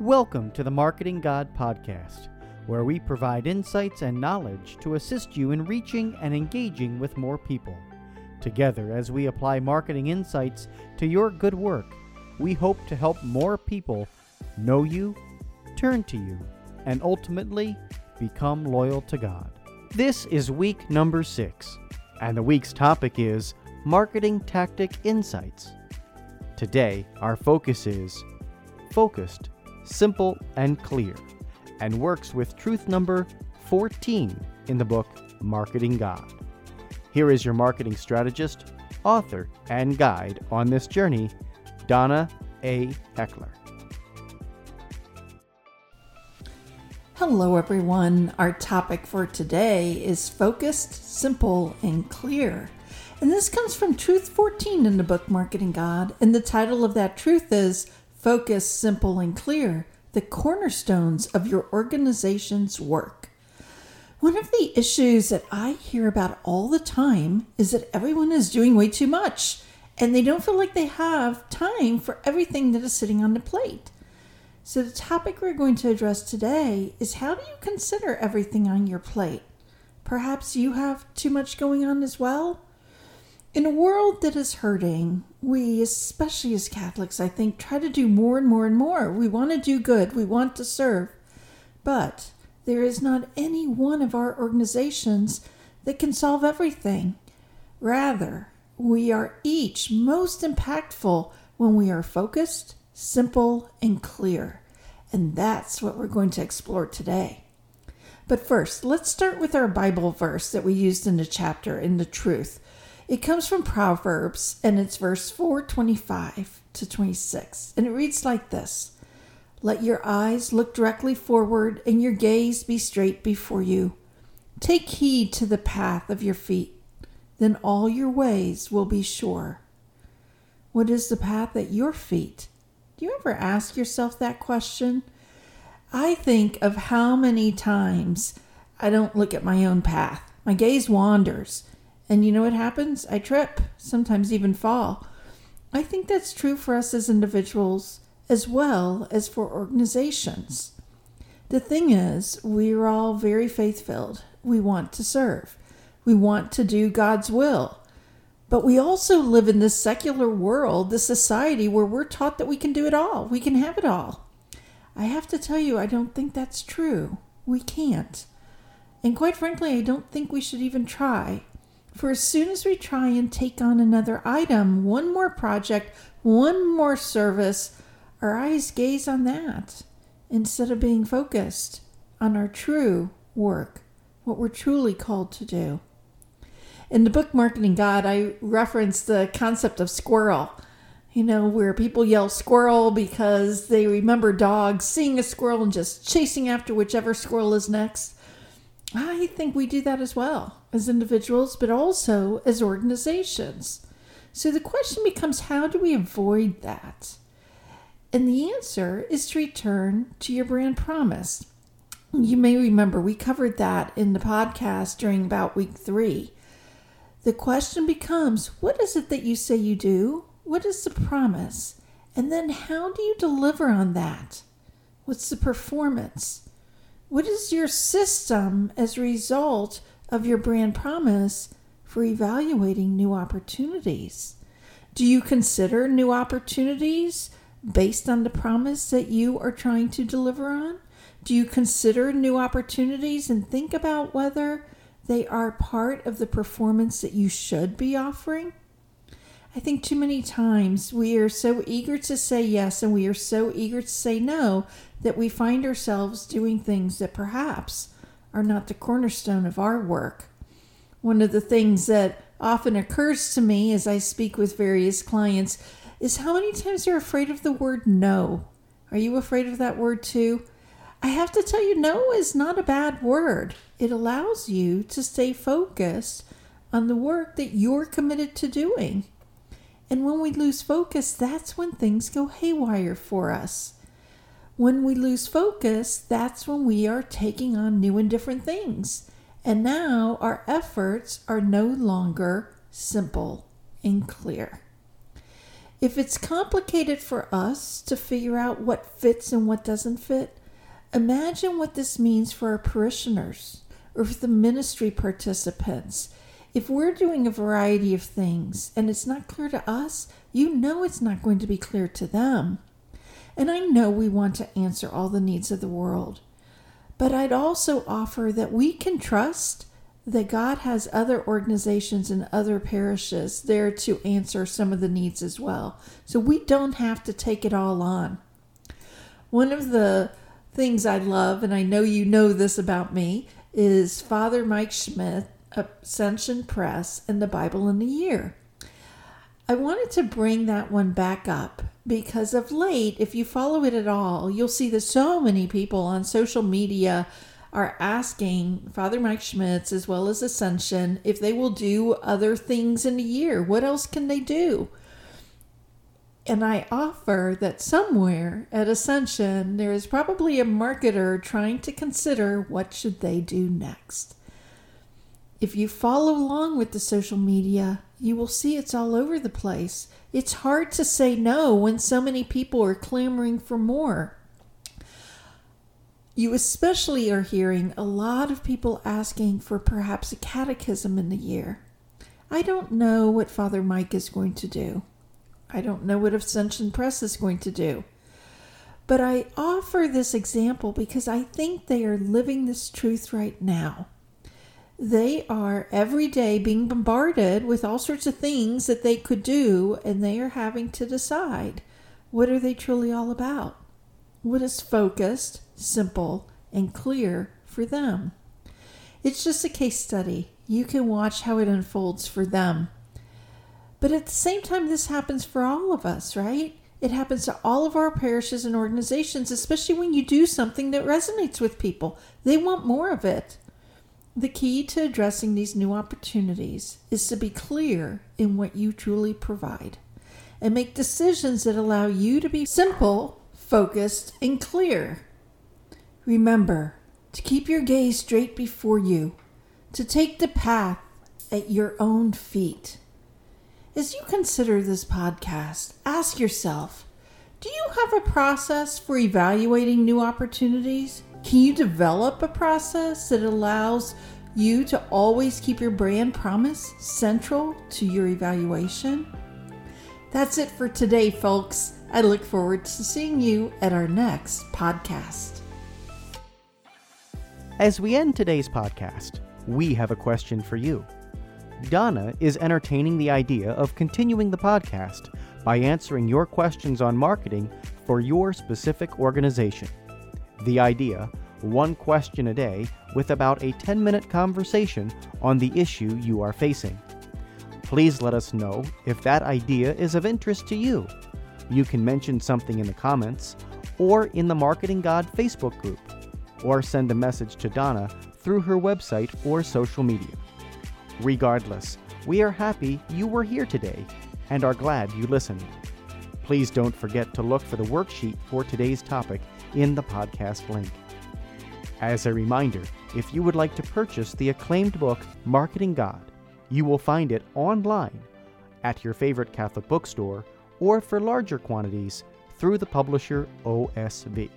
Welcome to the Marketing God Podcast, where we provide insights and knowledge to assist you in reaching and engaging with more people. Together, as we apply marketing insights to your good work, we hope to help more people know you, turn to you, and ultimately become loyal to God. This is week number six, and the week's topic is Marketing Tactic Insights. Today, our focus is focused, simple, and clear, and works with truth number 14 in the book Marketing God. Here is your marketing strategist, author, and guide on this journey, Donna A. Heckler. Hello, everyone. Our topic for today is focused, simple, and clear. And this comes from Truth 14 in the book Marketing God. And the title of that truth is Focus, Simple, and Clear The Cornerstones of Your Organization's Work. One of the issues that I hear about all the time is that everyone is doing way too much and they don't feel like they have time for everything that is sitting on the plate. So, the topic we're going to address today is how do you consider everything on your plate? Perhaps you have too much going on as well? In a world that is hurting, we, especially as Catholics, I think, try to do more and more and more. We want to do good, we want to serve. But there is not any one of our organizations that can solve everything. Rather, we are each most impactful when we are focused, simple, and clear. And that's what we're going to explore today. But first, let's start with our Bible verse that we used in the chapter in the truth. It comes from Proverbs and it's verse 425 to 26. And it reads like this Let your eyes look directly forward and your gaze be straight before you. Take heed to the path of your feet, then all your ways will be sure. What is the path at your feet? Do you ever ask yourself that question? I think of how many times I don't look at my own path. My gaze wanders. And you know what happens? I trip, sometimes even fall. I think that's true for us as individuals as well as for organizations. The thing is, we're all very faith filled. We want to serve, we want to do God's will. But we also live in this secular world, this society where we're taught that we can do it all, we can have it all. I have to tell you, I don't think that's true. We can't. And quite frankly, I don't think we should even try. For as soon as we try and take on another item, one more project, one more service, our eyes gaze on that instead of being focused on our true work, what we're truly called to do. In the book Marketing God, I reference the concept of squirrel. You know, where people yell squirrel because they remember dogs seeing a squirrel and just chasing after whichever squirrel is next. I think we do that as well as individuals, but also as organizations. So the question becomes how do we avoid that? And the answer is to return to your brand promise. You may remember we covered that in the podcast during about week three. The question becomes what is it that you say you do? What is the promise? And then how do you deliver on that? What's the performance? What is your system as a result of your brand promise for evaluating new opportunities? Do you consider new opportunities based on the promise that you are trying to deliver on? Do you consider new opportunities and think about whether they are part of the performance that you should be offering? I think too many times we are so eager to say yes and we are so eager to say no that we find ourselves doing things that perhaps are not the cornerstone of our work. One of the things that often occurs to me as I speak with various clients is how many times they're afraid of the word no. Are you afraid of that word too? I have to tell you, no is not a bad word. It allows you to stay focused on the work that you're committed to doing. And when we lose focus, that's when things go haywire for us. When we lose focus, that's when we are taking on new and different things. And now our efforts are no longer simple and clear. If it's complicated for us to figure out what fits and what doesn't fit, imagine what this means for our parishioners or for the ministry participants. If we're doing a variety of things and it's not clear to us, you know it's not going to be clear to them. And I know we want to answer all the needs of the world. But I'd also offer that we can trust that God has other organizations and other parishes there to answer some of the needs as well. So we don't have to take it all on. One of the things I love, and I know you know this about me, is Father Mike Schmitz, Ascension Press, and the Bible in a Year. I wanted to bring that one back up because of late, if you follow it at all, you'll see that so many people on social media are asking Father Mike Schmitz as well as Ascension if they will do other things in a year. What else can they do? And I offer that somewhere at Ascension there is probably a marketer trying to consider what should they do next. If you follow along with the social media, you will see it's all over the place. It's hard to say no when so many people are clamoring for more. You especially are hearing a lot of people asking for perhaps a catechism in the year. I don't know what Father Mike is going to do. I don't know what Ascension Press is going to do. But I offer this example because I think they are living this truth right now they are every day being bombarded with all sorts of things that they could do, and they are having to decide what are they truly all about? What is focused, simple, and clear for them? It's just a case study. You can watch how it unfolds for them. But at the same time, this happens for all of us, right? It happens to all of our parishes and organizations, especially when you do something that resonates with people. They want more of it. The key to addressing these new opportunities is to be clear in what you truly provide and make decisions that allow you to be simple, focused, and clear. Remember to keep your gaze straight before you, to take the path at your own feet. As you consider this podcast, ask yourself do you have a process for evaluating new opportunities? Can you develop a process that allows you to always keep your brand promise central to your evaluation? That's it for today, folks. I look forward to seeing you at our next podcast. As we end today's podcast, we have a question for you. Donna is entertaining the idea of continuing the podcast by answering your questions on marketing for your specific organization. The idea one question a day with about a 10 minute conversation on the issue you are facing. Please let us know if that idea is of interest to you. You can mention something in the comments or in the Marketing God Facebook group, or send a message to Donna through her website or social media. Regardless, we are happy you were here today and are glad you listened. Please don't forget to look for the worksheet for today's topic in the podcast link. As a reminder, if you would like to purchase the acclaimed book Marketing God, you will find it online at your favorite Catholic bookstore or for larger quantities through the publisher OSV.